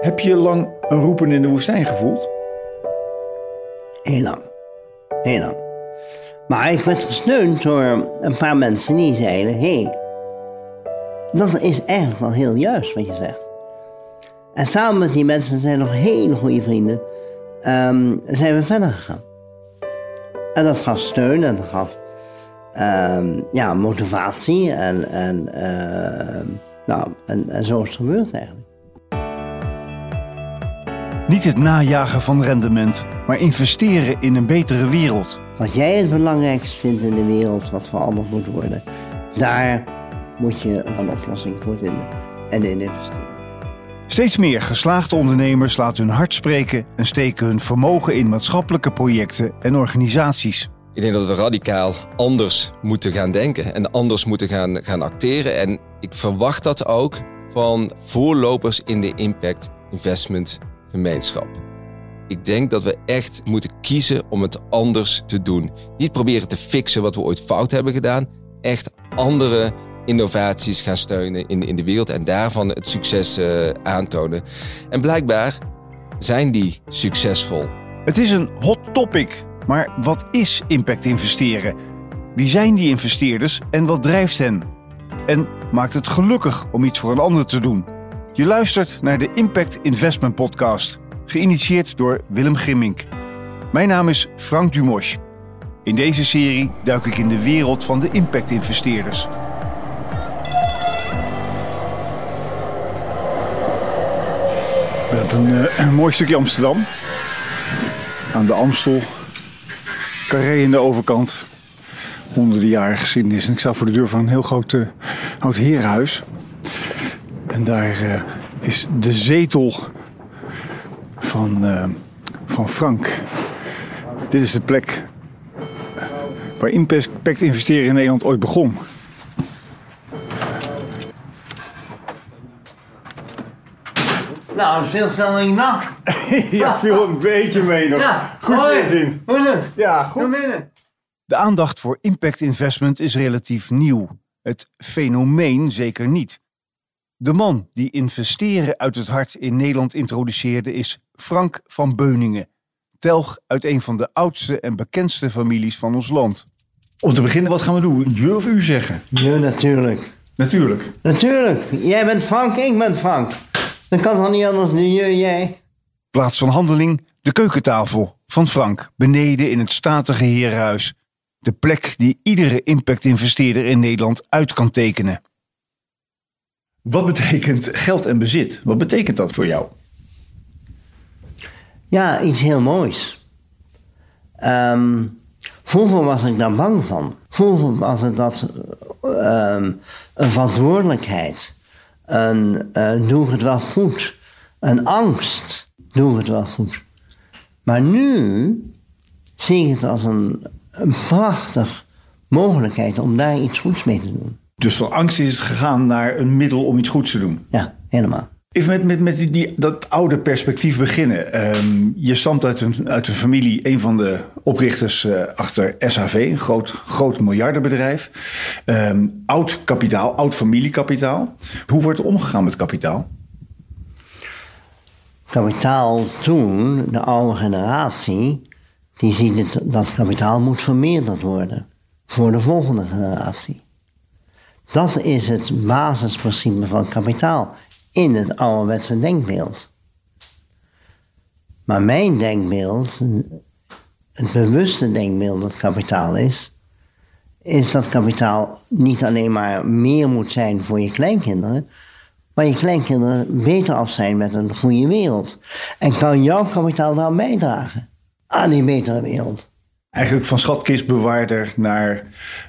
Heb je lang een roepen in de woestijn gevoeld? Heel lang. Heel lang. Maar ik werd gesteund door een paar mensen die zeiden: hé, hey, dat is eigenlijk wel heel juist wat je zegt. En samen met die mensen zijn nog hele goede vrienden, ehm, zijn we verder gegaan. En dat gaf steun en dat gaf ehm, ja, motivatie. En, en, ehm, nou, en, en zo is het gebeurd eigenlijk. Niet het najagen van rendement, maar investeren in een betere wereld. Wat jij het belangrijkst vindt in de wereld, wat veranderd moet worden, daar moet je een oplossing voor vinden en in investeren. Steeds meer geslaagde ondernemers laten hun hart spreken en steken hun vermogen in maatschappelijke projecten en organisaties. Ik denk dat we radicaal anders moeten gaan denken en anders moeten gaan, gaan acteren. En ik verwacht dat ook van voorlopers in de impact investment gemeenschap. Ik denk dat we echt moeten kiezen om het anders te doen. Niet proberen te fixen wat we ooit fout hebben gedaan. Echt andere innovaties gaan steunen in, in de wereld en daarvan het succes uh, aantonen. En blijkbaar zijn die succesvol. Het is een hot topic, maar wat is impact investeren? Wie zijn die investeerders en wat drijft hen? En maakt het gelukkig om iets voor een ander te doen? Je luistert naar de Impact Investment Podcast, geïnitieerd door Willem Gimmink. Mijn naam is Frank Dumosch. In deze serie duik ik in de wereld van de impact-investeerders. Ik ben op een, uh, een mooi stukje Amsterdam. Aan de Amstel. Carré in de overkant. Honderden jaren geschiedenis. En ik sta voor de deur van een heel groot uh, oud herenhuis. En daar uh, is de zetel van, uh, van Frank. Dit is de plek waar impact investeren in Nederland ooit begon. Nou, veel sneller in nacht. ja, viel een beetje mee nog. Ja, goed gezien. Hoe is het? Ja, goed. De aandacht voor impact investment is relatief nieuw. Het fenomeen zeker niet. De man die investeren uit het hart in Nederland introduceerde is Frank van Beuningen. Telg uit een van de oudste en bekendste families van ons land. Om te beginnen, wat gaan we doen? Je of u zeggen? Ja, natuurlijk. Natuurlijk. Natuurlijk. Jij bent Frank, ik ben Frank. Dat kan toch niet anders dan je, jij? Plaats van handeling de keukentafel van Frank, beneden in het statige herenhuis. De plek die iedere impact-investeerder in Nederland uit kan tekenen. Wat betekent geld en bezit? Wat betekent dat voor jou? Ja, iets heel moois. Ehm, vroeger was ik daar bang van. Vroeger was het dat ehm, een verantwoordelijkheid. Een uh, doe het wel goed. Een angst. Doe het wel goed. Maar nu zie ik het als een, een prachtig mogelijkheid om daar iets goeds mee te doen. Dus van angst is het gegaan naar een middel om iets goeds te doen. Ja, helemaal. Even met, met, met die, dat oude perspectief beginnen. Um, je stamt uit een, uit een familie, een van de oprichters uh, achter SHV, een groot, groot miljardenbedrijf. Um, oud kapitaal, oud familiekapitaal. Hoe wordt er omgegaan met kapitaal? Kapitaal toen, de oude generatie, die ziet het, dat kapitaal moet vermeerderd worden voor de volgende generatie. Dat is het basisprincipe van kapitaal in het ouderwetse denkbeeld. Maar mijn denkbeeld, het bewuste denkbeeld dat kapitaal is, is dat kapitaal niet alleen maar meer moet zijn voor je kleinkinderen, maar je kleinkinderen beter af zijn met een goede wereld. En kan jouw kapitaal wel bijdragen aan die betere wereld. Eigenlijk van schatkistbewaarder naar uh,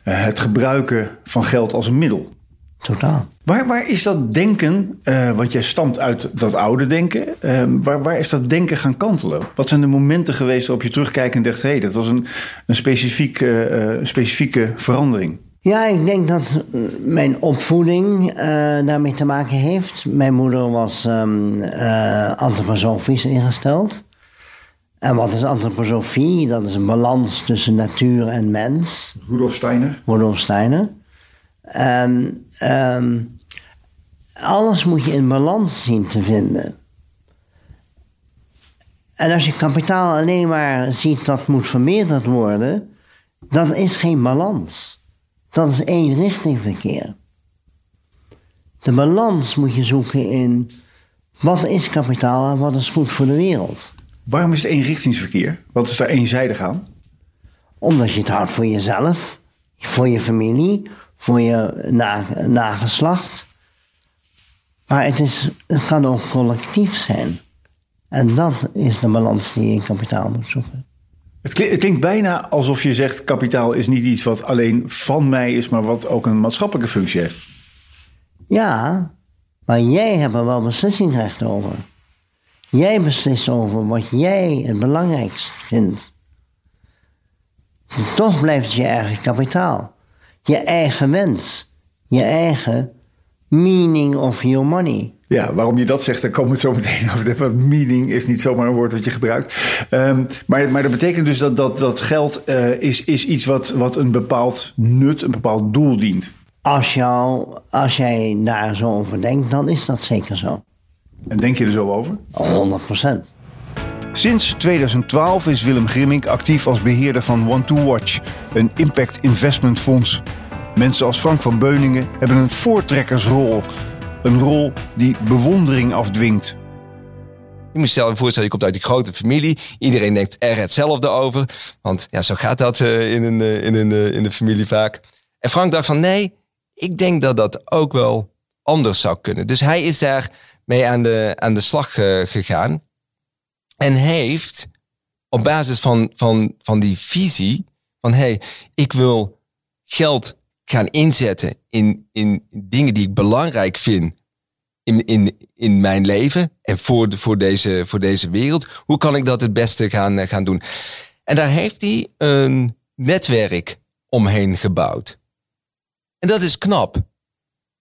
het gebruiken van geld als een middel. Totaal. Waar, waar is dat denken, uh, want jij stamt uit dat oude denken, uh, waar, waar is dat denken gaan kantelen? Wat zijn de momenten geweest waarop je terugkijkt en dacht, hé, hey, dat was een, een specifiek, uh, specifieke verandering? Ja, ik denk dat mijn opvoeding daarmee te maken heeft. Mijn moeder was um, antroposofisch ingesteld. En wat is antroposofie? Dat is een balans tussen natuur en mens. Rudolf Steiner. Rudolf Steiner. Um, um, alles moet je in balans zien te vinden. En als je kapitaal alleen maar ziet dat moet vermeerderd worden, dat is geen balans. Dat is eenrichtingverkeer. De balans moet je zoeken in wat is kapitaal en wat is goed voor de wereld. Waarom is het eenrichtingsverkeer? Wat is daar eenzijdig aan? Omdat je het houdt voor jezelf, voor je familie, voor je na- nageslacht. Maar het, is, het kan ook collectief zijn. En dat is de balans die je in kapitaal moet zoeken. Het klinkt, het klinkt bijna alsof je zegt: kapitaal is niet iets wat alleen van mij is, maar wat ook een maatschappelijke functie heeft. Ja, maar jij hebt er wel beslissingsrecht over. Jij beslist over wat jij het belangrijkst vindt. Toch blijft het je eigen kapitaal. Je eigen wens. Je eigen meaning of your money. Ja, waarom je dat zegt, daar komen we het zo meteen over. Want meaning is niet zomaar een woord dat je gebruikt. Ehm, maar, maar dat betekent dus dat, dat, dat geld eh, is, is iets wat, wat een bepaald nut, een bepaald doel dient. Als, jou, als jij daar zo over denkt, dan is dat zeker zo. En denk je er zo over? 100 procent. Sinds 2012 is Willem Grimmink actief als beheerder van One to Watch, een impact investment fonds. Mensen als Frank van Beuningen hebben een voortrekkersrol. Een rol die bewondering afdwingt. Je moet je voorstellen, je komt uit die grote familie. Iedereen denkt er hetzelfde over. Want ja, zo gaat dat eh, in, een, eh, in, een, eh, in een familie vaak. En Frank dacht van nee, ik denk dat dat ook wel anders zou kunnen. Dus hij is daar mee aan de, aan de slag eh, gegaan. En heeft op basis van, van, van die visie van hey, ik wil geld gaan inzetten in, in dingen die ik belangrijk vind in, in, in mijn leven en voor, de, voor, deze, voor deze wereld. Hoe kan ik dat het beste gaan, eh, gaan doen? En daar heeft hij een netwerk omheen gebouwd. En dat is knap.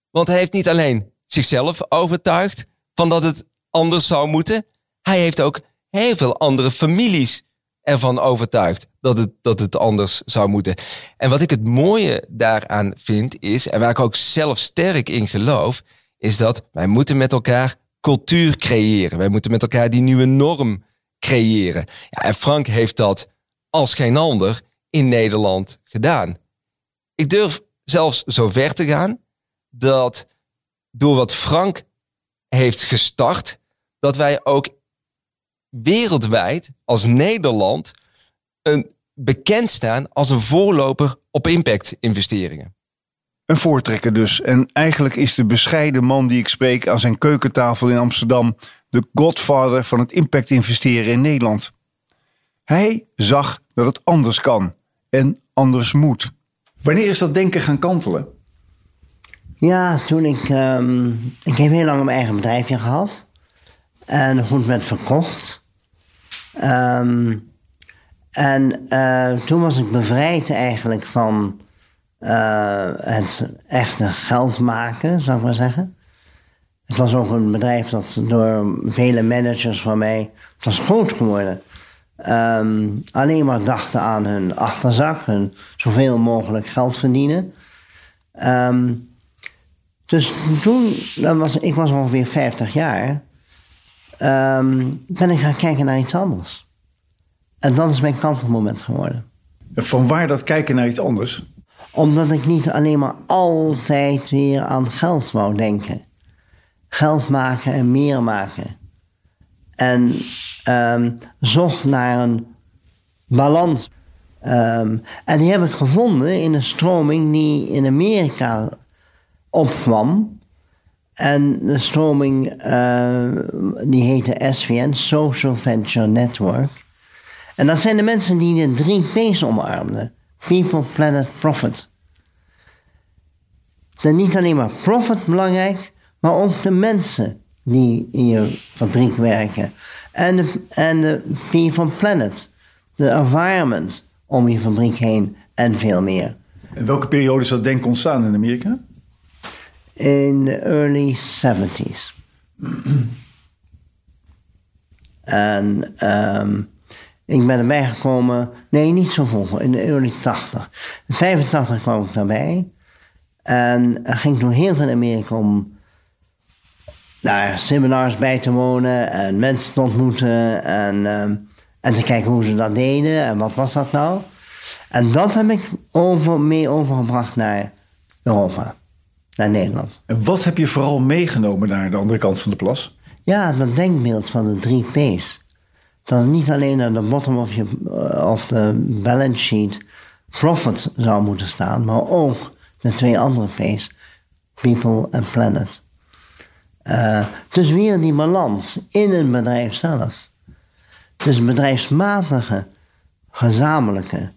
Want hij heeft niet alleen zichzelf overtuigd van dat het anders zou moeten. Hij heeft ook heel veel andere families ervan overtuigd dat het, dat het anders zou moeten. En wat ik het mooie daaraan vind is, en waar ik ook zelf sterk in geloof, is dat wij moeten met elkaar cultuur creëren. Wij moeten met elkaar die nieuwe norm creëren. Ja, en Frank heeft dat als geen ander in Nederland gedaan. Ik durf zelfs zo ver te gaan dat door wat Frank heeft gestart, dat wij ook wereldwijd als Nederland een, bekend staan als een voorloper op impact investeringen. Een voortrekker dus. En eigenlijk is de bescheiden man die ik spreek aan zijn keukentafel in Amsterdam de godfather van het impact investeren in Nederland. Hij zag dat het anders kan en anders moet. Wanneer is dat denken gaan kantelen? Ja, toen ik... ehm, ik heb heel lang mijn eigen bedrijfje gehad. En goed werd verkocht. Ehm, en eh, toen was ik bevrijd eigenlijk van eh, het echte geld maken, zou ik maar zeggen. Het was ook een bedrijf dat door vele managers van mij... Het was groot geworden. Ehm, alleen maar dachten aan hun achterzak. Hun zoveel mogelijk geld verdienen. Dus toen, dat was, ik was ongeveer 50 jaar, ehm, ben ik gaan kijken naar iets anders. En dat is mijn kantelmoment geworden. Van waar dat kijken naar iets anders? Omdat ik niet alleen maar altijd weer aan geld wou denken. Geld maken en meer maken. En ehm, zocht naar een balans. Ehm, en die heb ik gevonden in een stroming die in Amerika opkwam. En de stroming eh, die heette SVN, Social Venture Network. En dat zijn de mensen die de drie P's omarmden. People, Planet, Profit. Dan niet alleen maar profit belangrijk, maar ook de mensen die in je fabriek werken. En de, en de P van Planet, de environment om je fabriek heen en veel meer. In welke periode is dat denken ontstaan in Amerika? In de early 70s. en ehm, ik ben erbij gekomen, nee, niet zo vroeg, in de early 80. In 85 kwam ik daarbij. En ging toen heel veel in Amerika om naar seminars bij te wonen en mensen te ontmoeten en, ehm, en te kijken hoe ze dat deden en wat was dat nou. En dat heb ik over, mee overgebracht naar Europa, naar Nederland. En wat heb je vooral meegenomen naar de andere kant van de plas? Ja, dat denkbeeld van de drie P's. Dat het niet alleen aan de bottom of, je, eh, of de balance sheet profit zou moeten staan, maar ook de twee andere P's, people en planet. Uh, dus weer die balans in een bedrijf zelf. Dus bedrijfsmatige, gezamenlijke.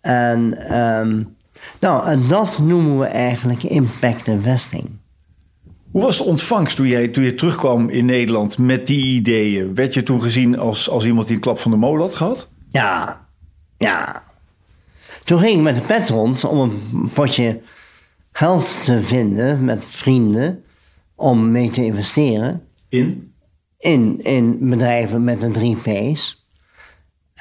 En, um, nou, en dat noemen we eigenlijk impact investing. Hoe was de ontvangst toen jij, toen je terugkwam in Nederland met die ideeën? Werd je toen gezien als, als iemand die een klap van de molen had gehad? Ja, ja. Toen ging ik met de pet rond om een potje geld te vinden met vrienden om mee te investeren. In? In, in bedrijven met de drie P's.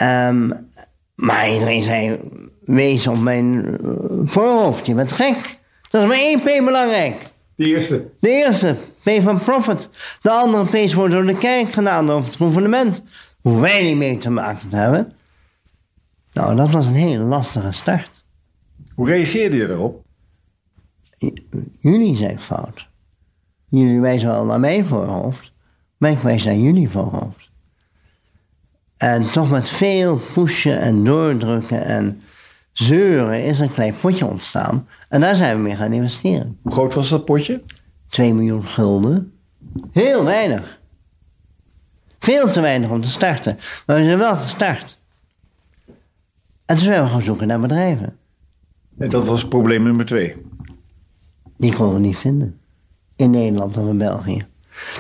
Um, maar iedereen zei, wees op mijn voorhoofd, je bent gek. Dat is maar één P belangrijk. De eerste? De eerste, P van profit. De andere P's worden door de kerk gedaan, door het gouvernement. Hoe wij niet mee te maken te hebben. Nou, dat was een hele lastige start. Hoe reageerde je daarop? Jullie zijn fout. Jullie wijzen wel naar mijn voorhoofd, maar ik wijs naar jullie voorhoofd. En toch met veel pushen en doordrukken en zeuren is een klein potje ontstaan. En daar zijn we mee gaan investeren. Hoe groot was dat potje? 2 miljoen gulden. Heel weinig. Veel te weinig om te starten. Maar we zijn wel gestart. En toen zijn we gaan zoeken naar bedrijven. En dat was probleem nummer twee? Die konden we niet vinden. In Nederland of in België.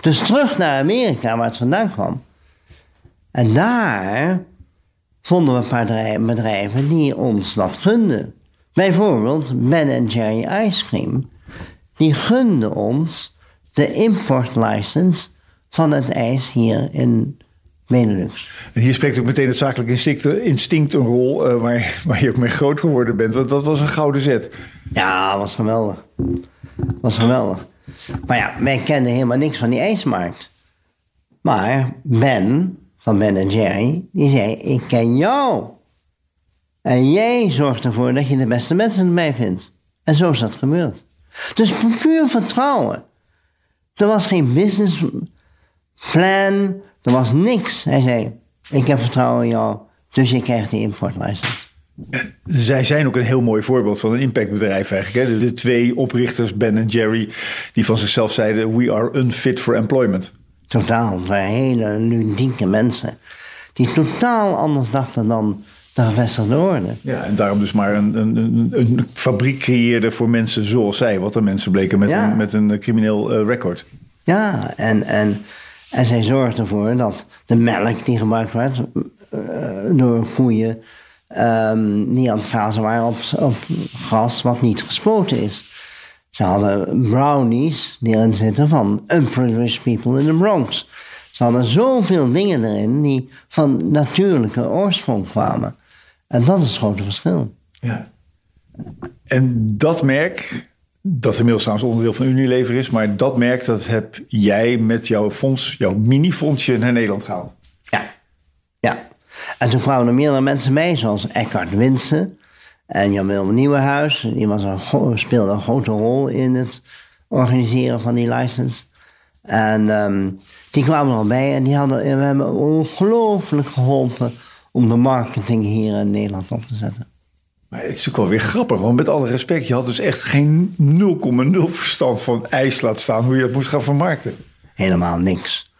Dus terug naar Amerika, waar het vandaan kwam. En daar vonden we een paar bedrijven die ons dat gunden. Bijvoorbeeld Ben Jerry Ice Cream. Die gunden ons de importlicense van het ijs hier in Benelux. En hier spreekt ook meteen het zakelijk instinct, instinct een rol uh, waar, waar je ook mee groot geworden bent. Want dat was een gouden zet. Ja, was geweldig. was geweldig. Maar ja, wij kenden helemaal niks van die ijsmarkt. Maar Ben, van Ben Jerry, die zei: Ik ken jou. En jij zorgt ervoor dat je de beste mensen erbij vindt. En zo is dat gebeurd. Dus puur vertrouwen. Er was geen business plan, er was niks. Hij zei: Ik heb vertrouwen in jou, dus je krijgt die importlicense. Zij zijn ook een heel mooi voorbeeld van een impactbedrijf eigenlijk. Hè? De, twee oprichters, Ben en Jerry, die van zichzelf zeiden... we are unfit for employment. Totaal, zijn hele ludieke mensen. Die totaal anders dachten dan de gevestigde orde. Ja, en daarom dus maar een, een, een, een fabriek creëerde voor mensen zoals zij. Wat er mensen bleken met, een, met een crimineel uh, record. Ja, en, en, en zij zorgden ervoor dat de melk die gebruikt werd uh, door koeien um, die aan het grazen waren op, op gras wat niet gespoten is. Ze hadden brownies die erin zitten van Unprivileged People in the Bronx. Ze hadden zoveel dingen erin die van natuurlijke oorsprong kwamen. En dat is het grote verschil. Ja. En dat merk, dat inmiddels trouwens onderdeel van Unilever is, maar dat merk dat heb jij met jouw fonds, jouw mini-fondsje naar Nederland gehaald. Ja, ja. En toen kwamen er meerdere mensen mee, zoals Eckhart Winsen en Jan Willem Nieuwenhuis. Die was een, speelde een grote rol in het organiseren van die license. En um, die kwamen er bij en die hadden, we hebben ongelooflijk geholpen om de marketing hier in Nederland op te zetten. Maar het is ook wel weer grappig, want met alle respect, je had dus echt geen 0,0 verstand van ijs laat staan hoe je het moest gaan vermarkten. Helemaal niks.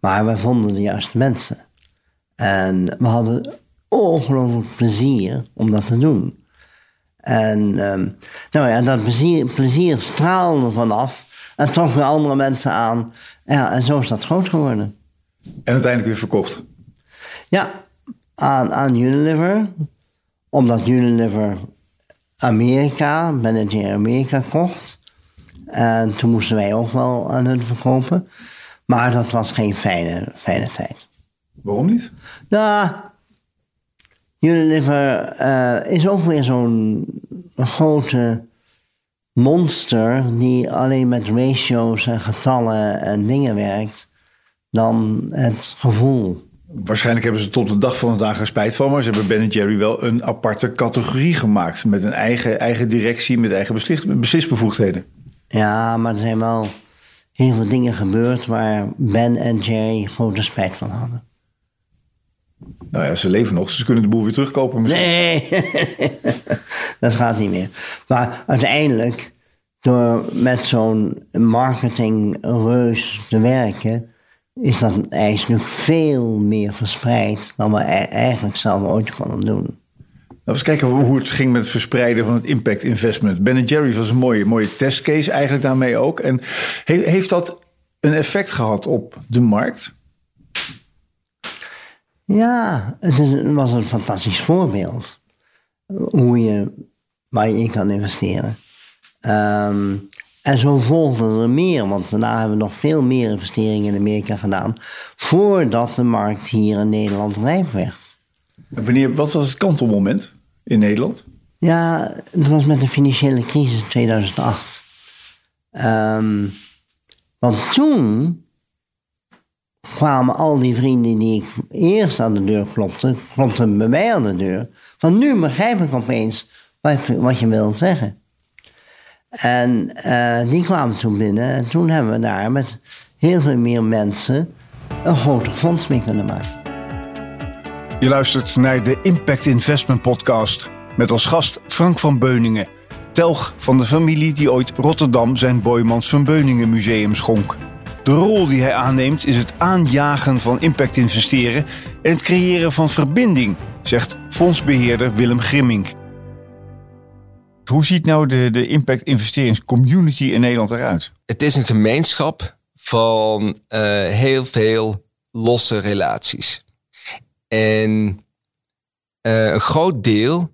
Maar we vonden de juiste mensen. En we hadden ongelooflijk plezier om dat te doen. En um, nou ja, dat plezier, plezier straalde vanaf en trok weer andere mensen aan. Ja, en zo is dat groot geworden. En uiteindelijk weer verkocht? Ja, aan, aan Unilever. Omdat Unilever Amerika, manager Amerika kocht. En toen moesten wij ook wel aan hun verkopen. Maar dat was geen fijne, fijne tijd. Waarom niet? Nou, Unilever uh, is ook weer zo'n grote monster die alleen met ratio's en getallen en dingen werkt, dan het gevoel. Waarschijnlijk hebben ze tot de dag van vandaag er spijt van, maar ze hebben Ben Jerry wel een aparte categorie gemaakt. Met een eigen, eigen directie, met eigen beslis- beslisbevoegdheden. Ja, maar er zijn wel heel veel dingen gebeurd waar Ben en Jerry grote spijt van hadden. Nou ja, ze leven nog, dus ze kunnen de boel weer terugkopen. misschien. Nee, dat gaat niet meer. Maar uiteindelijk, door met zo'n marketingreus te werken, is dat ijs nu veel meer verspreid dan we e- eigenlijk zelf ooit konden doen. Laten we eens kijken hoe het ging met het verspreiden van het impact investment. Ben Jerry's was een mooie, mooie testcase eigenlijk daarmee ook. En he- heeft dat een effect gehad op de markt? Ja, het, is, het was een fantastisch voorbeeld. Hoe je, waar je in kan investeren. Ehm, en zo volgden er meer, want daarna hebben we nog veel meer investeringen in Amerika gedaan. Voordat de markt hier in Nederland rijp werd. En Wanneer, wat was het kantelmoment in Nederland? Ja, het was met de financiële crisis in 2008. Ehm, want toen kwamen al die vrienden die ik eerst aan de deur klopte, klopten bij mij aan de deur. Van nu begrijp ik opeens wat, je wilt zeggen. En eh, die kwamen toen binnen en toen hebben we daar met heel veel meer mensen een groter fonds mee kunnen maken. Je luistert naar de Impact Investment Podcast. Met als gast Frank van Beuningen. Telg van de familie die ooit Rotterdam zijn Boymans van Beuningen Museum schonk. De rol die hij aanneemt is het aanjagen van impact investeren en het creëren van verbinding, zegt fondsbeheerder Willem Grimmink. Hoe ziet nou de, de impact investeringscommunity in Nederland eruit? Het is een gemeenschap van eh, heel veel losse relaties. En eh, een groot deel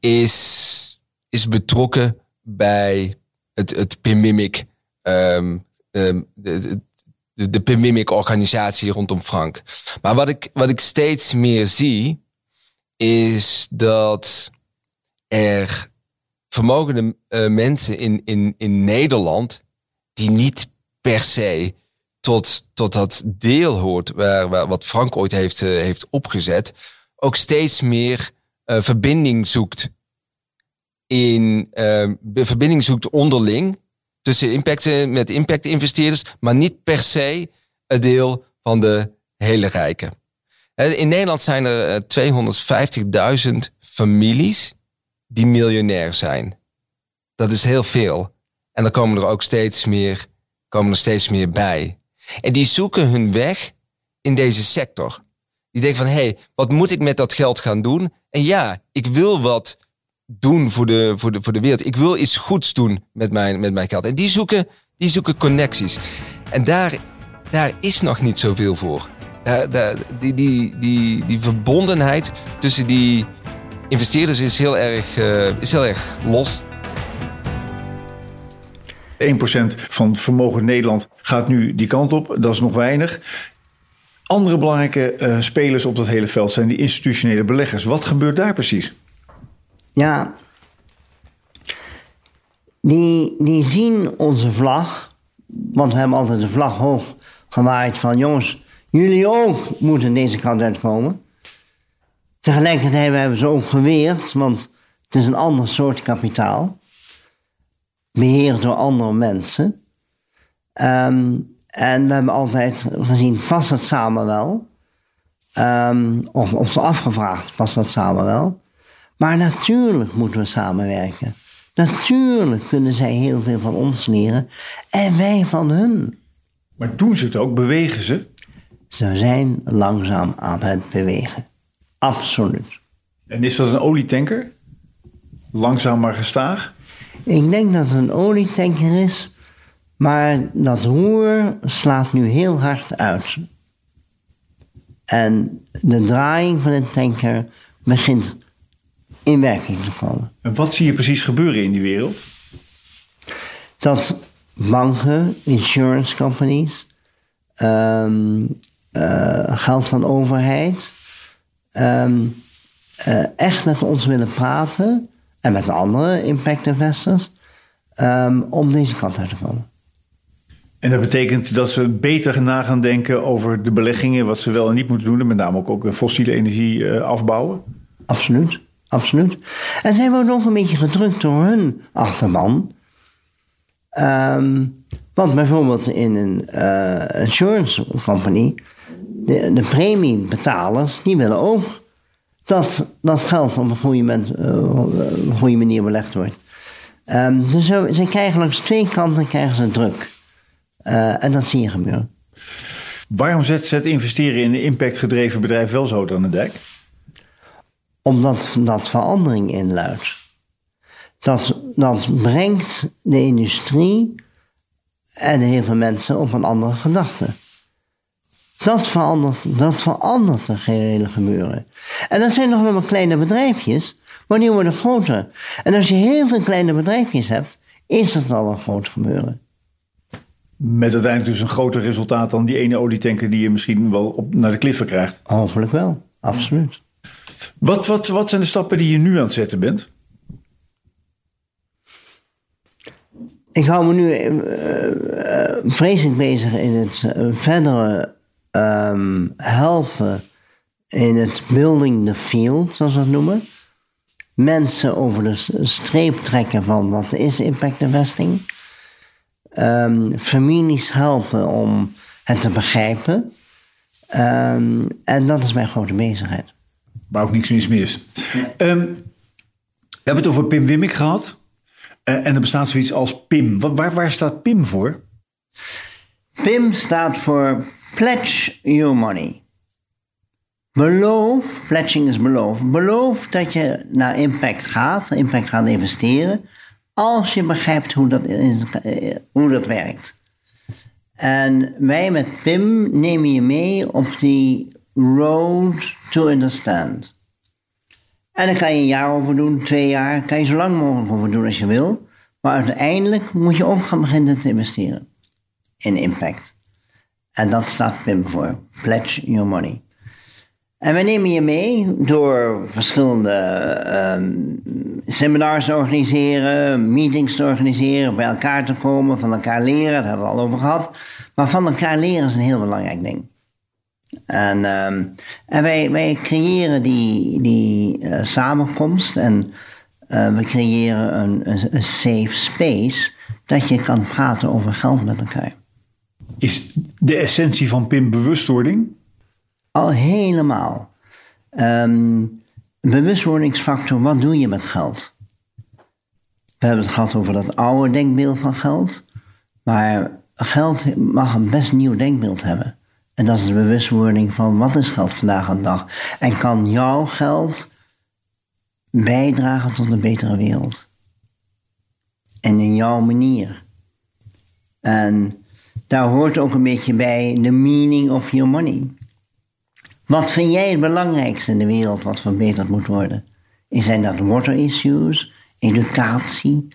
is, is betrokken bij het, het PIMIMIC, ehm, ehm, de, de, de PIMIMIC-organisatie rondom Frank. Maar wat ik, wat ik steeds meer zie, is dat er vermogende eh, mensen in, in, in Nederland die niet per se tot, tot dat deel hoort waar, wat Frank ooit heeft, eh, heeft opgezet, ook steeds meer eh, verbinding zoekt in eh, verbinding zoekt onderling tussen impact, eh, met impact investeerders, maar niet per se een deel van de hele rijken. Eh, In Nederland zijn er eh, 250.000 families die miljonair zijn. Dat is heel veel. En dan komen er ook steeds meer, komen er steeds meer bij. En die zoeken hun weg in deze sector. Die denken van, hé, hey, wat moet ik met dat geld gaan doen? En ja, ik wil wat doen voor de, voor de, voor de wereld. Ik wil iets goeds doen met mijn, met mijn geld. En die zoeken, die zoeken connecties. En daar, daar is nog niet zoveel voor. Daar, die, die, die, die verbondenheid tussen die investeerders is heel erg, eh, is heel erg los. 1% van vermogen Nederland gaat nu die kant op. Dat is nog weinig. Andere belangrijke eh, spelers op dat hele veld zijn die institutionele beleggers. Wat gebeurt daar precies? Ja, die, die zien onze vlag, want we hebben altijd de vlag hoog gewaaid van jongens, jullie ook moeten deze kant uitkomen. Tegelijkertijd hebben ze ook geweerd, want het is een ander soort kapitaal, beheerd door andere mensen. Ehm, en we hebben altijd gezien, past het samen wel? Of, of ze afgevraagd, past dat samen wel? Maar natuurlijk moeten we samenwerken. Natuurlijk kunnen zij heel veel van ons leren en wij van hun. Maar doen ze het ook? Bewegen ze? Ze zijn langzaam aan het bewegen. Absoluut. En is dat een olietanker? Langzaam maar gestaag? Ik denk dat het een olietanker is, maar dat roer slaat nu heel hard uit. En de draaiing van de tanker begint in werking te komen. En wat zie je precies gebeuren in die wereld? dat banken, insurance companies, ehm, eh, geld van overheid, ehm, eh, echt met ons willen praten en met andere impact investors ehm, om deze kant uit te komen. En dat betekent dat ze beter na gaan denken over de beleggingen, wat ze wel en niet moeten doen, en met name ook, ook fossiele energie uh, afbouwen? Absoluut, absoluut. En zij worden ook een beetje gedrukt door hun achterban. Um, want bijvoorbeeld in een uh, insurance company, de, de premiebetalers, die willen ook dat dat geld op een goede, uh, een goede manier belegd wordt. Um, dus ze krijgen langs twee kanten krijgen ze druk. Uh, en dat zie je gebeuren. Waarom zet ze het investeren in een impactgedreven bedrijf wel zo dan de dek? Omdat dat verandering inluidt. Dat, dat brengt de industrie en heel veel mensen op een andere gedachte. Dat verandert, dat verandert de gehele gebeuren. En dat zijn nog maar kleine bedrijfjes, maar die worden groter. En als je heel veel kleine bedrijfjes hebt, is dat al een groot gebeuren. Met uiteindelijk dus een groter resultaat dan die ene olietanker die je misschien wel op, naar de kliffen krijgt. Hopelijk wel, absoluut. Wat, wat, wat zijn de stappen die je nu aan het zetten bent? Ik hou me nu uh, vreselijk bezig in het uh, verdere um, helpen in het building the field, zoals we het noemen. Mensen over de streep trekken van wat is impact investing. Um, families helpen om het te begrijpen. Um, en dat is mijn grote bezigheid. Maar ook niks mis mis. Um, we hebben het over Pim Wimmick gehad. Uh, en er bestaat zoiets als PIM. Waar, waar staat PIM voor? PIM staat voor Pledge Your Money. Beloof, pledging is beloof. Beloof dat je naar impact gaat, impact gaat investeren, als je begrijpt hoe dat, eh, hoe dat werkt. En wij met PIM nemen je mee op die road to understand. En dan kan je een jaar over doen, twee jaar, kan je zo lang mogelijk over doen als je wil. Maar uiteindelijk moet je ook gaan beginnen te investeren in impact. En dat staat PIM voor, Pledge Your Money. En wij nemen je mee door verschillende um, seminars te organiseren, meetings te organiseren, bij elkaar te komen, van elkaar leren, daar hebben we al over gehad. Maar van elkaar leren is een heel belangrijk ding. En, um, en wij, wij creëren die, die uh, samenkomst en uh, we creëren een, een, een safe space dat je kan praten over geld met elkaar. Is de essentie van PIM bewustwording? Al helemaal. Um, bewustwordingsfactor, wat doe je met geld? We hebben het gehad over dat oude denkbeeld van geld. Maar geld mag een best nieuw denkbeeld hebben. En dat is de bewustwording van wat is geld vandaag de dag. En kan jouw geld bijdragen tot een betere wereld? En in jouw manier. En daar hoort ook een beetje bij de meaning of your money. Wat vind jij het belangrijkste in de wereld wat verbeterd moet worden? Zijn dat water issues, educatie,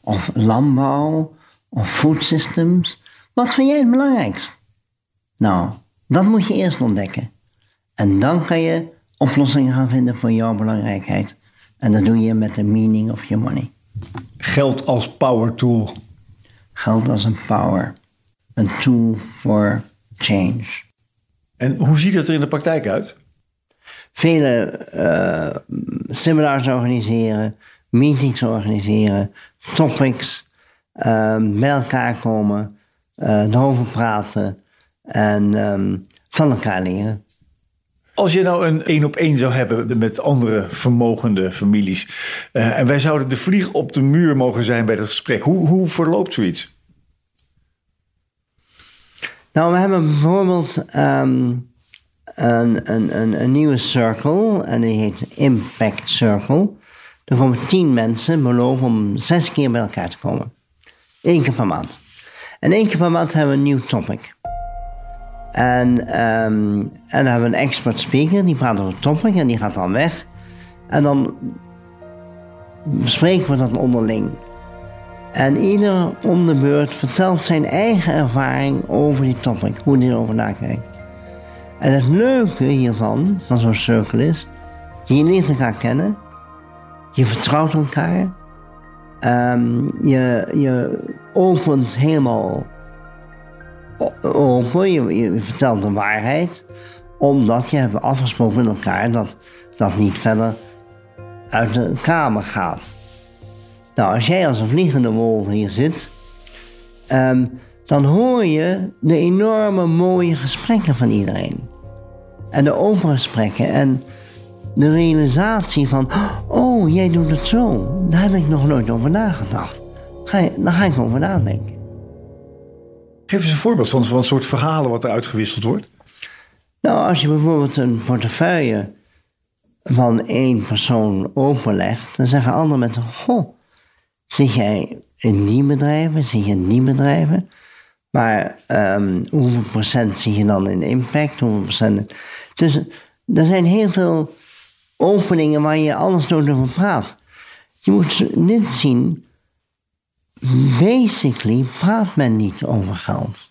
of landbouw, of food systems? Wat vind jij het belangrijkst? Nou, dat moet je eerst ontdekken. En dan kan je oplossingen gaan vinden voor jouw belangrijkheid. En dat doe je met de meaning of your money. Geld als power tool. Geld als een power. Een tool for change. En hoe ziet het er in de praktijk uit? Vele uh, seminars organiseren, meetings organiseren, topics, uh, bij elkaar komen, uh, erover praten en um, van elkaar leren. Als je nou een één op één zou hebben met andere vermogende families. Uh, en wij zouden de vlieg op de muur mogen zijn bij dat gesprek. Hoe, hoe verloopt zoiets? Nou, we hebben bijvoorbeeld um, een, een, een, een, nieuwe circle. En die heet Impact Circle. Er komen tien mensen beloven om zes keer bij elkaar te komen. Eén keer per maand. En één keer per maand hebben we een nieuw topic. En, um, en dan hebben we een expert speaker, die praat over het topic en die gaat dan weg. En dan bespreken we dat onderling. En ieder om de beurt vertelt zijn eigen ervaring over die topic, hoe hij erover nakijkt. En het leuke hiervan, van zo'n cirkel is, je leert elkaar kennen. Je vertrouwt elkaar. Ehm, je, je opent helemaal Je, je vertelt de waarheid. Omdat je hebt afgesproken met elkaar dat dat niet verder uit de kamer gaat. Nou, als jij als een vliegende wol hier zit, ehm, dan hoor je de enorme mooie gesprekken van iedereen. En de open gesprekken en de realisatie van, oh, jij doet het zo. Daar heb ik nog nooit over nagedacht. Ga je, daar ga ik over nadenken. Geef eens een voorbeeld van, van een soort verhalen wat er uitgewisseld wordt. Nou, als je bijvoorbeeld een portefeuille van één persoon openlegt, dan zeggen andere mensen: Goh, zit jij in die bedrijven, zit je in die bedrijven? Maar um, hoeveel procent zie je dan in impact? Hoeveel procent? Dus er zijn heel veel openingen waar je alles door over praat. Je moet niet zien, basically praat men niet over geld.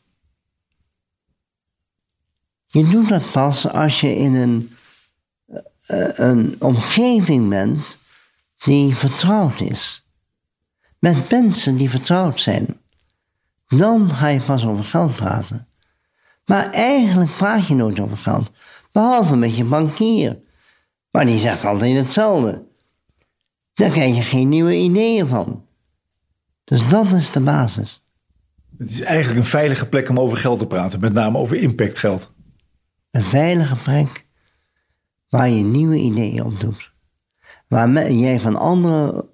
Je doet dat pas als je in een, eh, een omgeving bent die vertrouwd is. Met mensen die vertrouwd zijn. Dan ga je pas over geld praten. Maar eigenlijk praat je nooit over geld. Behalve met je bankier. Maar die zegt altijd hetzelfde. Daar krijg je geen nieuwe ideeën van. Dus dat is de basis. Het is eigenlijk een veilige plek om over geld te praten, met name over impactgeld. Een veilige plek waar je nieuwe ideeën op doet. Waar jij van anderen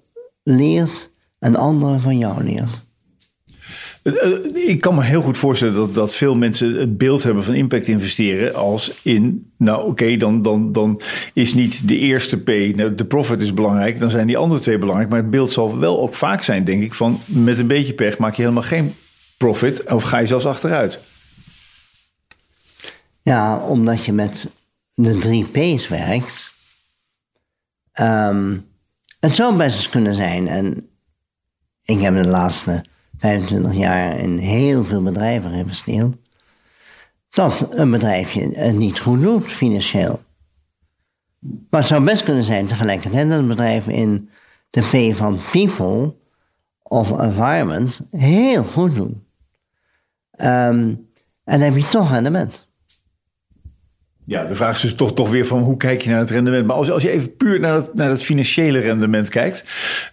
leert en anderen van jou leert. Eh, ik kan me heel goed voorstellen dat, dat veel mensen het beeld hebben van impact investeren als in, nou oké, dan, dan, dan is niet de eerste P, nou, de profit is belangrijk, dan zijn die andere twee belangrijk. Maar het beeld zal wel ook vaak zijn, denk ik, van met een beetje pech maak je helemaal geen profit of ga je zelfs achteruit. Ja, omdat je met de drie P's werkt. Um, het zou best eens kunnen zijn, en ik heb de laatste 25 jaar in heel veel bedrijven geïnvesteerd, dat een bedrijfje het niet goed doet financieel. Maar het zou best kunnen zijn tegelijkertijd dat een bedrijf in de P van people of environment heel goed doet. Um, en dan heb je toch rendement. Ja, de vraag is dus toch, toch weer van hoe kijk je naar het rendement. Maar als, als je even puur naar het, naar het financiële rendement kijkt.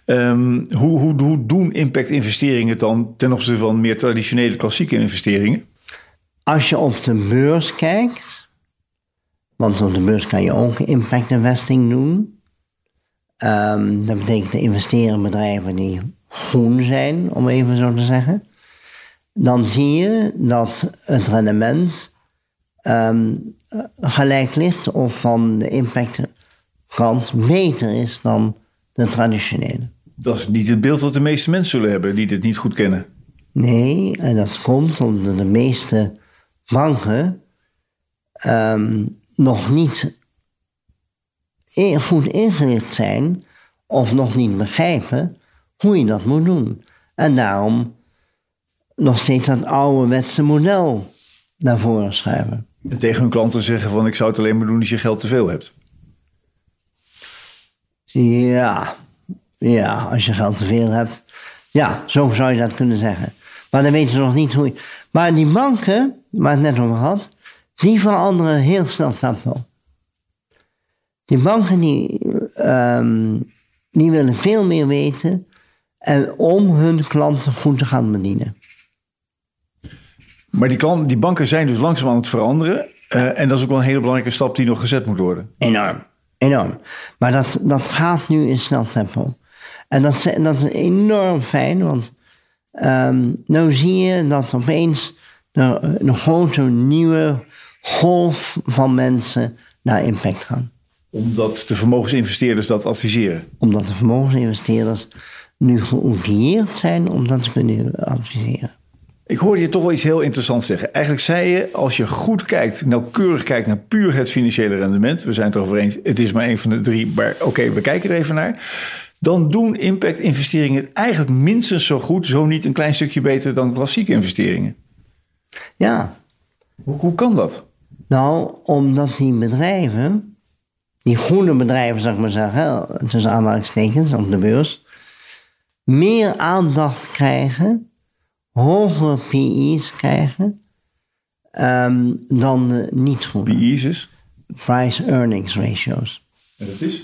Um, hoe, hoe, hoe doen impact-investeringen dan ten opzichte van meer traditionele klassieke investeringen? Als je op de beurs kijkt, want op de beurs kan je ook impact investing doen. Um, dat betekent de investeren bedrijven die groen zijn, om even zo te zeggen. Dan zie je dat het rendement um, gelijk ligt of van de impactkant beter is dan de traditionele. Dat is niet het beeld wat de meeste mensen zullen hebben die dit niet goed kennen. Nee, en dat komt omdat de meeste banken um, nog niet goed ingericht zijn of nog niet begrijpen hoe je dat moet doen. En daarom nog steeds dat ouderwetse model naar voren schuiven. En tegen hun klanten zeggen van ik zou het alleen maar doen als je geld te veel hebt. Ja, ja, als je geld te veel hebt. Ja, zo zou je dat kunnen zeggen. Maar dan weten ze nog niet hoe je... Maar die banken, waar het net over had, die veranderen heel snel tempo. Die banken die, um, die willen veel meer weten en om hun klanten goed te gaan bedienen. Maar die, klant, die banken zijn dus langzaam aan het veranderen. Uh, en dat is ook wel een hele belangrijke stap die nog gezet moet worden. Enorm, enorm. Maar dat, dat gaat nu in snel tempo. En dat, dat is enorm fijn, want um, nou zie je dat opeens er een grote nieuwe golf van mensen naar impact gaan. Omdat de vermogensinvesteerders dat adviseren? Omdat de vermogensinvesteerders nu geoutilleerd zijn om dat te kunnen adviseren. Ik hoorde je toch wel iets heel interessants zeggen. Eigenlijk zei je, als je goed kijkt, nauwkeurig kijkt naar puur het financiële rendement. We zijn het erover eens, het is maar een van de drie, maar oké, we kijken er even naar. Dan doen impact-investeringen het eigenlijk minstens zo goed, zo niet een klein stukje beter dan klassieke investeringen. Ja. Hoe, hoe kan dat? Nou, omdat die bedrijven die groene bedrijven, zou ik maar zeggen, tussen aanhalingstekens op de beurs, meer aandacht krijgen, hogere PI's krijgen, ehm, dan de niet groene. PI's is? Price Earnings Ratios. En dat is?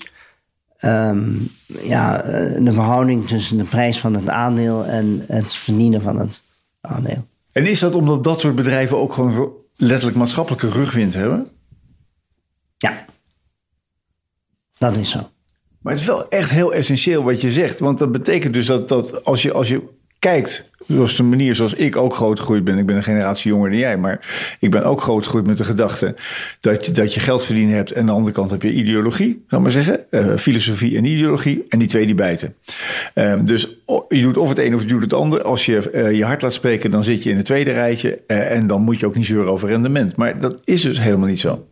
Ehm, ja, eh, de verhouding tussen de prijs van het aandeel en het verdienen van het aandeel. En is dat omdat dat soort bedrijven ook gewoon letterlijk maatschappelijke rugwind hebben? Ja, dat is zo. Maar het is wel echt heel essentieel wat je zegt. Want dat betekent dus dat, dat als, je, als je kijkt, zoals de manier zoals ik ook groot gegroeid ben. Ik ben een generatie jonger dan jij, maar ik ben ook groot gegroeid met de gedachte dat je, dat je geld verdienen hebt. En aan de andere kant heb je ideologie, zal maar zeggen. Uh, filosofie en ideologie. En die twee die bijten. Uh, dus je doet of het een of je doet het ander. Als je uh, je hart laat spreken, dan zit je in het tweede rijtje. Eh, en dan moet je ook niet zeuren over rendement. Maar dat is dus helemaal niet zo.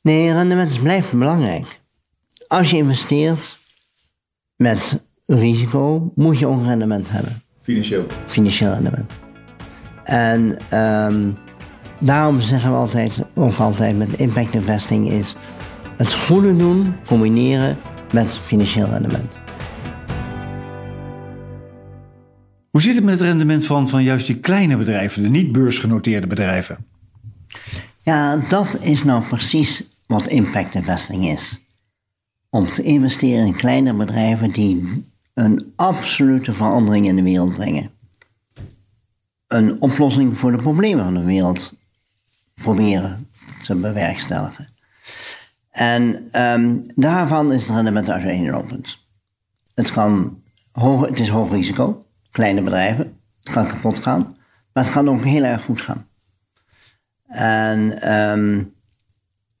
Nee, rendement blijft belangrijk. Als je investeert met risico, moet je ook rendement hebben. Financieel. Financieel rendement. En um, daarom zeggen we altijd, ook altijd met impact investing is het goede doen combineren met financieel rendement. Hoe zit het met het rendement van, van juist die kleine bedrijven, de niet beursgenoteerde bedrijven? Ja, dat is nou precies wat impact investing is. Om te investeren in kleine bedrijven die een absolute verandering in de wereld brengen. Een oplossing voor de problemen van de wereld proberen te bewerkstelligen. En um, daarvan is het rendement uiteenlopend. Het, kan hoog, het is hoog risico, kleine bedrijven. Het kan kapot gaan, maar het kan ook heel erg goed gaan. En, um,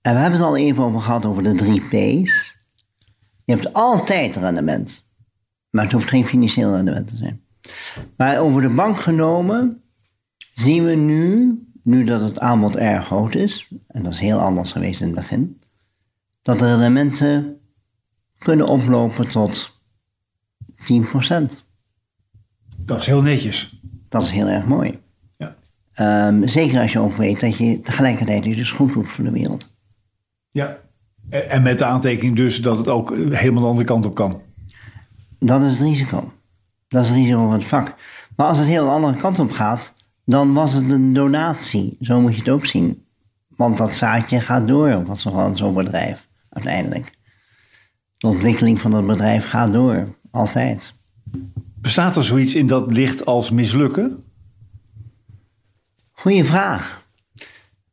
en we hebben het al even over gehad over de drie P's. Je hebt altijd rendement. Maar het hoeft geen financieel rendement te zijn. Maar over de bank genomen zien we nu, nu dat het aanbod erg groot is, en dat is heel anders geweest in het begin, dat de rendementen kunnen oplopen tot 10%. Dat is heel netjes. Dat is heel erg mooi. Ja. Um, zeker als je ook weet dat je tegelijkertijd dus goed doet voor de wereld. Ja. En met de aantekening dus dat het ook helemaal de andere kant op kan. Dat is het risico. Dat is het risico van het vak. Maar als het heel de andere kant op gaat, dan was het een donatie. Zo moet je het ook zien. Want dat zaadje gaat door, wat van zo'n bedrijf, uiteindelijk. De ontwikkeling van dat bedrijf gaat door, altijd. Bestaat er zoiets in dat licht als mislukken? Goeie vraag.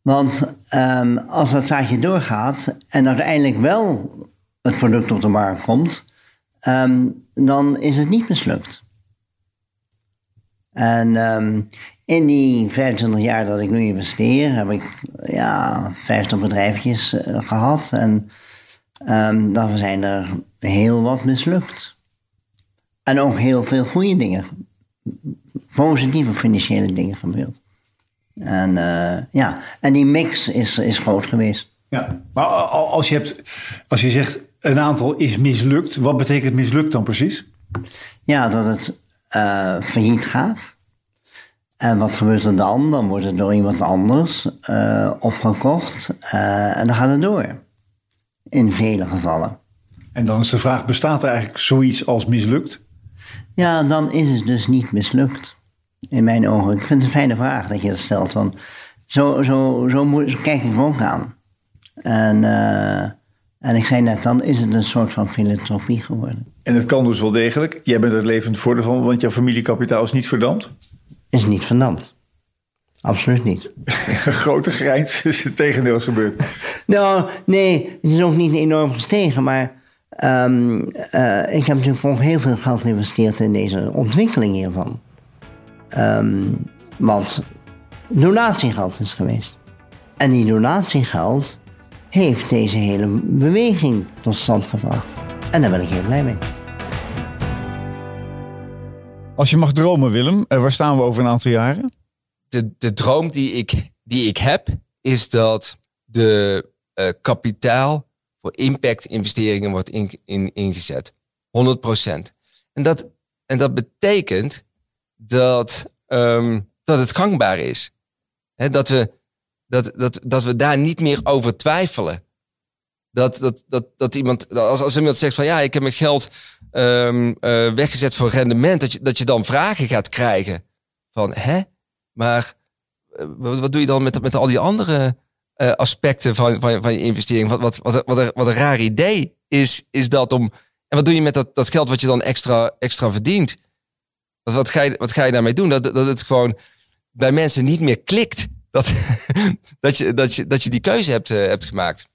Want um, als dat zaadje doorgaat en uiteindelijk wel het product op de markt komt, um, dan is het niet mislukt. En um, in die 25 jaar dat ik nu investeer, heb ik ja, 50 bedrijfjes uh, gehad. En um, dan zijn er heel wat mislukt. En ook heel veel goede dingen. Positieve financiële dingen gebeurd. En uh, ja, en die mix is, is groot geweest. Ja, maar als je, hebt, als je zegt een aantal is mislukt, wat betekent mislukt dan precies? Ja, dat het uh, failliet gaat. En wat gebeurt er dan? Dan wordt het door iemand anders uh, opgekocht uh, en dan gaat het door. In vele gevallen. En dan is de vraag, bestaat er eigenlijk zoiets als mislukt? Ja, dan is het dus niet mislukt. In mijn ogen. Ik vind het een fijne vraag dat je dat stelt. Want zo, zo, zo, moet, zo kijk ik ook aan. En, en ik zei net, dan is het een soort van filantropie geworden. En het kan dus wel degelijk. Jij bent er levend voordeel van, want jouw familiekapitaal is niet verdampt? Is niet verdampt. Absoluut niet. Een grote grijns is het tegendeel gebeurd. nou, nee, het is ook niet enorm gestegen, maar um, uh, ik heb natuurlijk ook heel veel geld geïnvesteerd in deze ontwikkeling hiervan. Um, want donatiegeld is geweest. En die donatiegeld heeft deze hele beweging tot stand gebracht. En daar ben ik heel blij mee. Als je mag dromen, Willem, waar staan we over een aantal jaren? De, de droom die ik, die ik heb, is dat de uh, kapitaal voor impact investeringen wordt in, in, ingezet. 100%. En dat, en dat betekent dat, um, dat het gangbaar is. He, dat, we, dat, dat, dat we daar niet meer over twijfelen. Dat, dat, dat, dat iemand, als, als iemand zegt van ja, ik heb mijn geld ehm, eh, weggezet voor rendement, dat je, dat je dan vragen gaat krijgen van hè, maar eh, wat, doe je dan met, met al die andere eh, aspecten van, van, van je investering? Wat, wat, wat, wat, een, wat raar idee is, is dat om. En wat doe je met dat, dat geld wat je dan extra, extra verdient? Wat, wat, ga je, wat ga je daarmee doen? Dat, dat het gewoon bij mensen niet meer klikt. Dat, dat, je, dat, je, dat je die keuze hebt, uh, hebt gemaakt.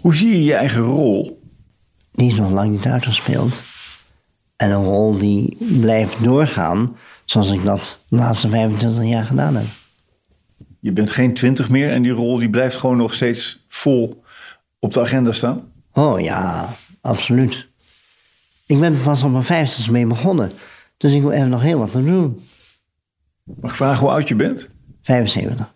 Hoe zie je je eigen rol? Die is nog lang niet uitgespeeld. En een rol die blijft doorgaan zoals ik dat de laatste 25 jaar gedaan heb. Je bent geen twintig meer en die rol die blijft gewoon nog steeds vol op de agenda staan? Oh ja, absoluut. Ik ben pas op mijn vijftigste mee begonnen. Dus ik wil even nog heel wat te doen. Mag ik vragen hoe oud je bent? 75.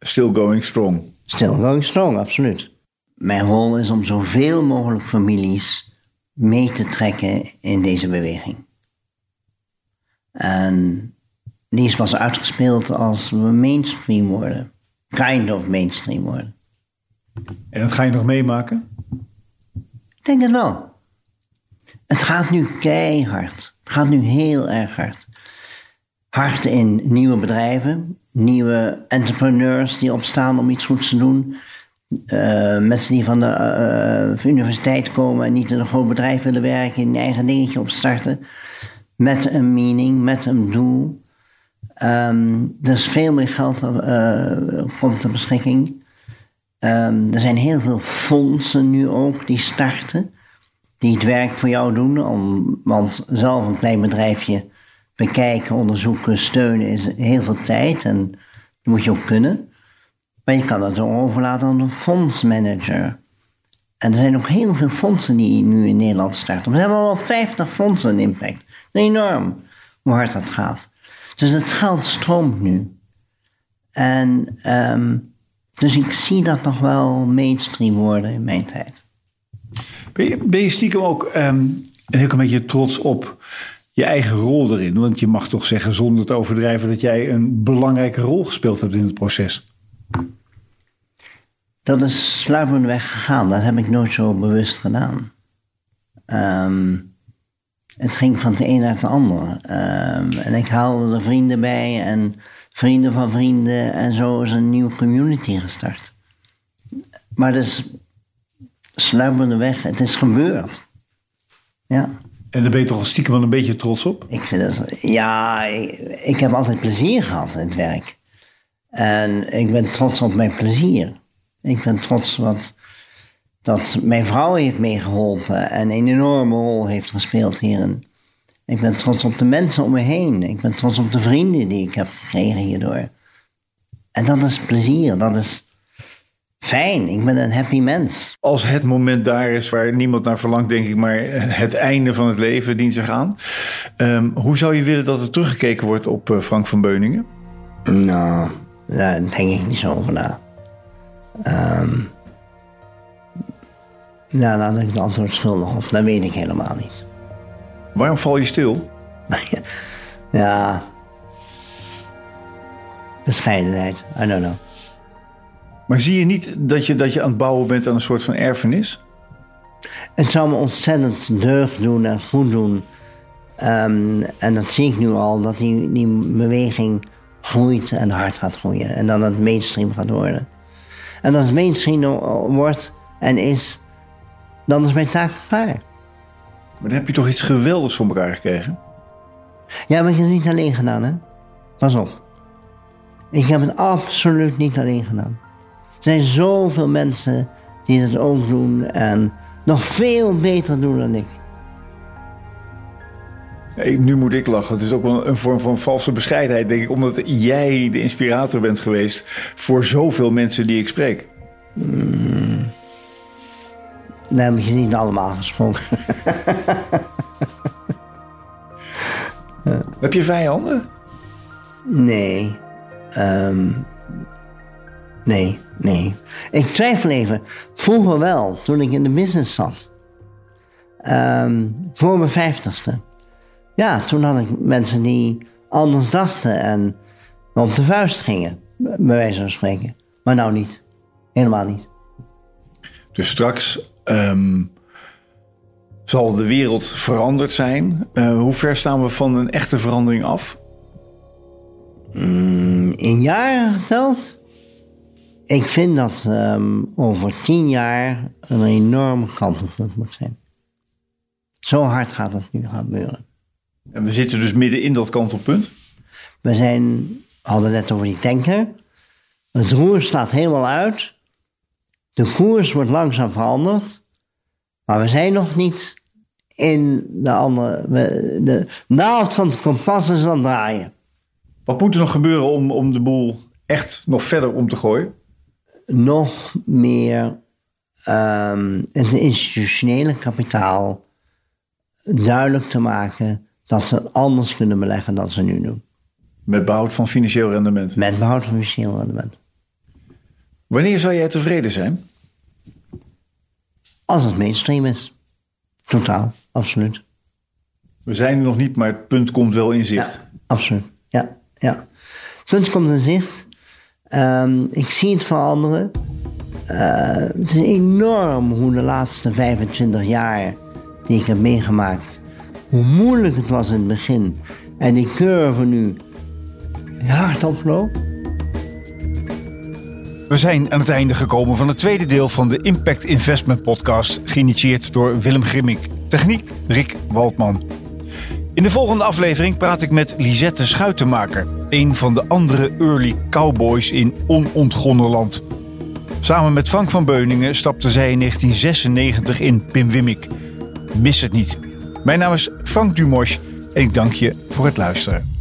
Still going strong. Still going strong, absoluut. Mijn rol is om zoveel mogelijk families mee te trekken in deze beweging. En die is pas uitgespeeld als we mainstream worden. Kind of mainstream worden. En dat ga je nog meemaken? Ik denk het wel. Het gaat nu keihard. Het gaat nu heel erg hard. Hard in nieuwe bedrijven, nieuwe entrepreneurs die opstaan om iets goeds te doen. Uh, mensen die van de uh, universiteit komen en niet in een groot bedrijf willen werken, een eigen dingetje opstarten met een meaning, met een doel. Um, is veel meer geld uh, komt ter beschikking. Um, er zijn heel veel fondsen nu ook die starten, die het werk voor jou doen. Om, want zelf een klein bedrijfje bekijken, onderzoeken, steunen is heel veel tijd en dat moet je ook kunnen. Maar je kan dat overlaten aan een fondsmanager. En er zijn ook heel veel fondsen die nu in Nederland starten. We hebben al 50 fondsen in Impact. Enorm hoe hard dat gaat. Dus het geld stroomt nu. En um, dus ik zie dat nog wel mainstream worden in mijn tijd. Ben je, stiekem ook een heel beetje trots op je eigen rol erin? Want je mag toch zeggen zonder te overdrijven dat jij een belangrijke rol gespeeld hebt in het proces dat is sluipendweg gegaan. Dat heb ik nooit zo bewust gedaan. Um, het ging van het een naar het ander. Um, en ik haalde er vrienden bij en vrienden van vrienden. En zo is een nieuwe community gestart. Maar is sluipende weg. Het is gebeurd. Ja. En daar ben je toch stiekem wel een beetje trots op? Ik vind ja, ik, ik heb altijd plezier gehad in het werk. En ik ben trots op mijn plezier. Ik ben trots wat, dat mijn vrouw heeft meegeholpen en een enorme rol heeft gespeeld hierin. Ik ben trots op de mensen om me heen. Ik ben trots op de vrienden die ik heb gekregen hierdoor. En dat is plezier, dat is fijn. Ik ben een happy mens. Als het moment daar is waar niemand naar verlangt, denk ik, maar het einde van het leven dient zich aan. Um, hoe zou je willen dat er teruggekeken wordt op uh, Frank van Beuningen? Nou, daar denk ik niet zo over na. Um, nou, daar had ik het antwoord schuldig op. Dat weet ik helemaal niet. Waarom val je stil? ja. Bescheidenheid, I don't know. Maar zie je niet dat je, dat je aan het bouwen bent aan een soort van erfenis? Het zou me ontzettend deugd doen en goed doen. Um, en dat zie ik nu al, dat die, die beweging groeit en hard gaat groeien. En dan het mainstream gaat worden. En als het mainstream wordt en is, dan is mijn taak klaar. Maar dan heb je toch iets geweldigs voor elkaar gekregen? Ja, maar ik heb het niet alleen gedaan, hè? Pas op. Ik heb het absoluut niet alleen gedaan. Er zijn zoveel mensen die dat ook doen en nog veel beter doen dan ik. Hey, nu moet ik lachen. Het is ook wel een vorm van valse bescheidenheid, denk ik. Omdat jij de inspirator bent geweest voor zoveel mensen die ik spreek. Hmm. Nee, heb je niet allemaal gesproken. Heb je vijanden? Nee. Um, nee, nee. Ik twijfel even. Vroeger wel, toen ik in de business zat. Um, voor mijn vijftigste. Ja, toen had ik mensen die anders dachten en op de vuist gingen, bij wijze van spreken. Maar nou niet. Helemaal niet. Dus straks ehm, zal de wereld veranderd zijn. Uh, hoe ver staan we van een echte verandering af? Mm, in jaren geteld? Ik vind dat um, over tien jaar een enorme kantelpunt moet zijn. Zo hard gaat het nu gebeuren. En we zitten dus midden in dat kantelpunt? We zijn, hadden net over die tanker. Het roer slaat helemaal uit. De koers wordt langzaam veranderd. Maar we zijn nog niet in de andere. De naald van het kompas is aan het draaien. Wat moet er nog gebeuren om, om de boel echt nog verder om te gooien? Nog meer um, het institutionele kapitaal duidelijk te maken dat ze het anders kunnen beleggen dan ze nu doen. Met behoud van financieel rendement? Met behoud van financieel rendement. Wanneer zou jij tevreden zijn? Als het mainstream is. Totaal, absoluut. We zijn er nog niet, maar het punt komt wel in zicht. Ja, absoluut. Ja, ja. Het punt komt in zicht. Um, ik zie het veranderen. Uh, het is enorm hoe de laatste 25 jaar die ik heb meegemaakt, hoe moeilijk het was in het begin. En die curve nu hard oploopt. We zijn aan het einde gekomen van het tweede deel van de Impact Investment Podcast, geïnitieerd door Willem Grimmink. Techniek Rick Waldman. In de volgende aflevering praat ik met Lisette Schuitenmaker, een van de andere early cowboys in onontgonnen land. Samen met Frank van Beuningen stapte zij in 1996 in Pim Wimik. Mis het niet. Mijn naam is Frank Dumosch en ik dank je voor het luisteren.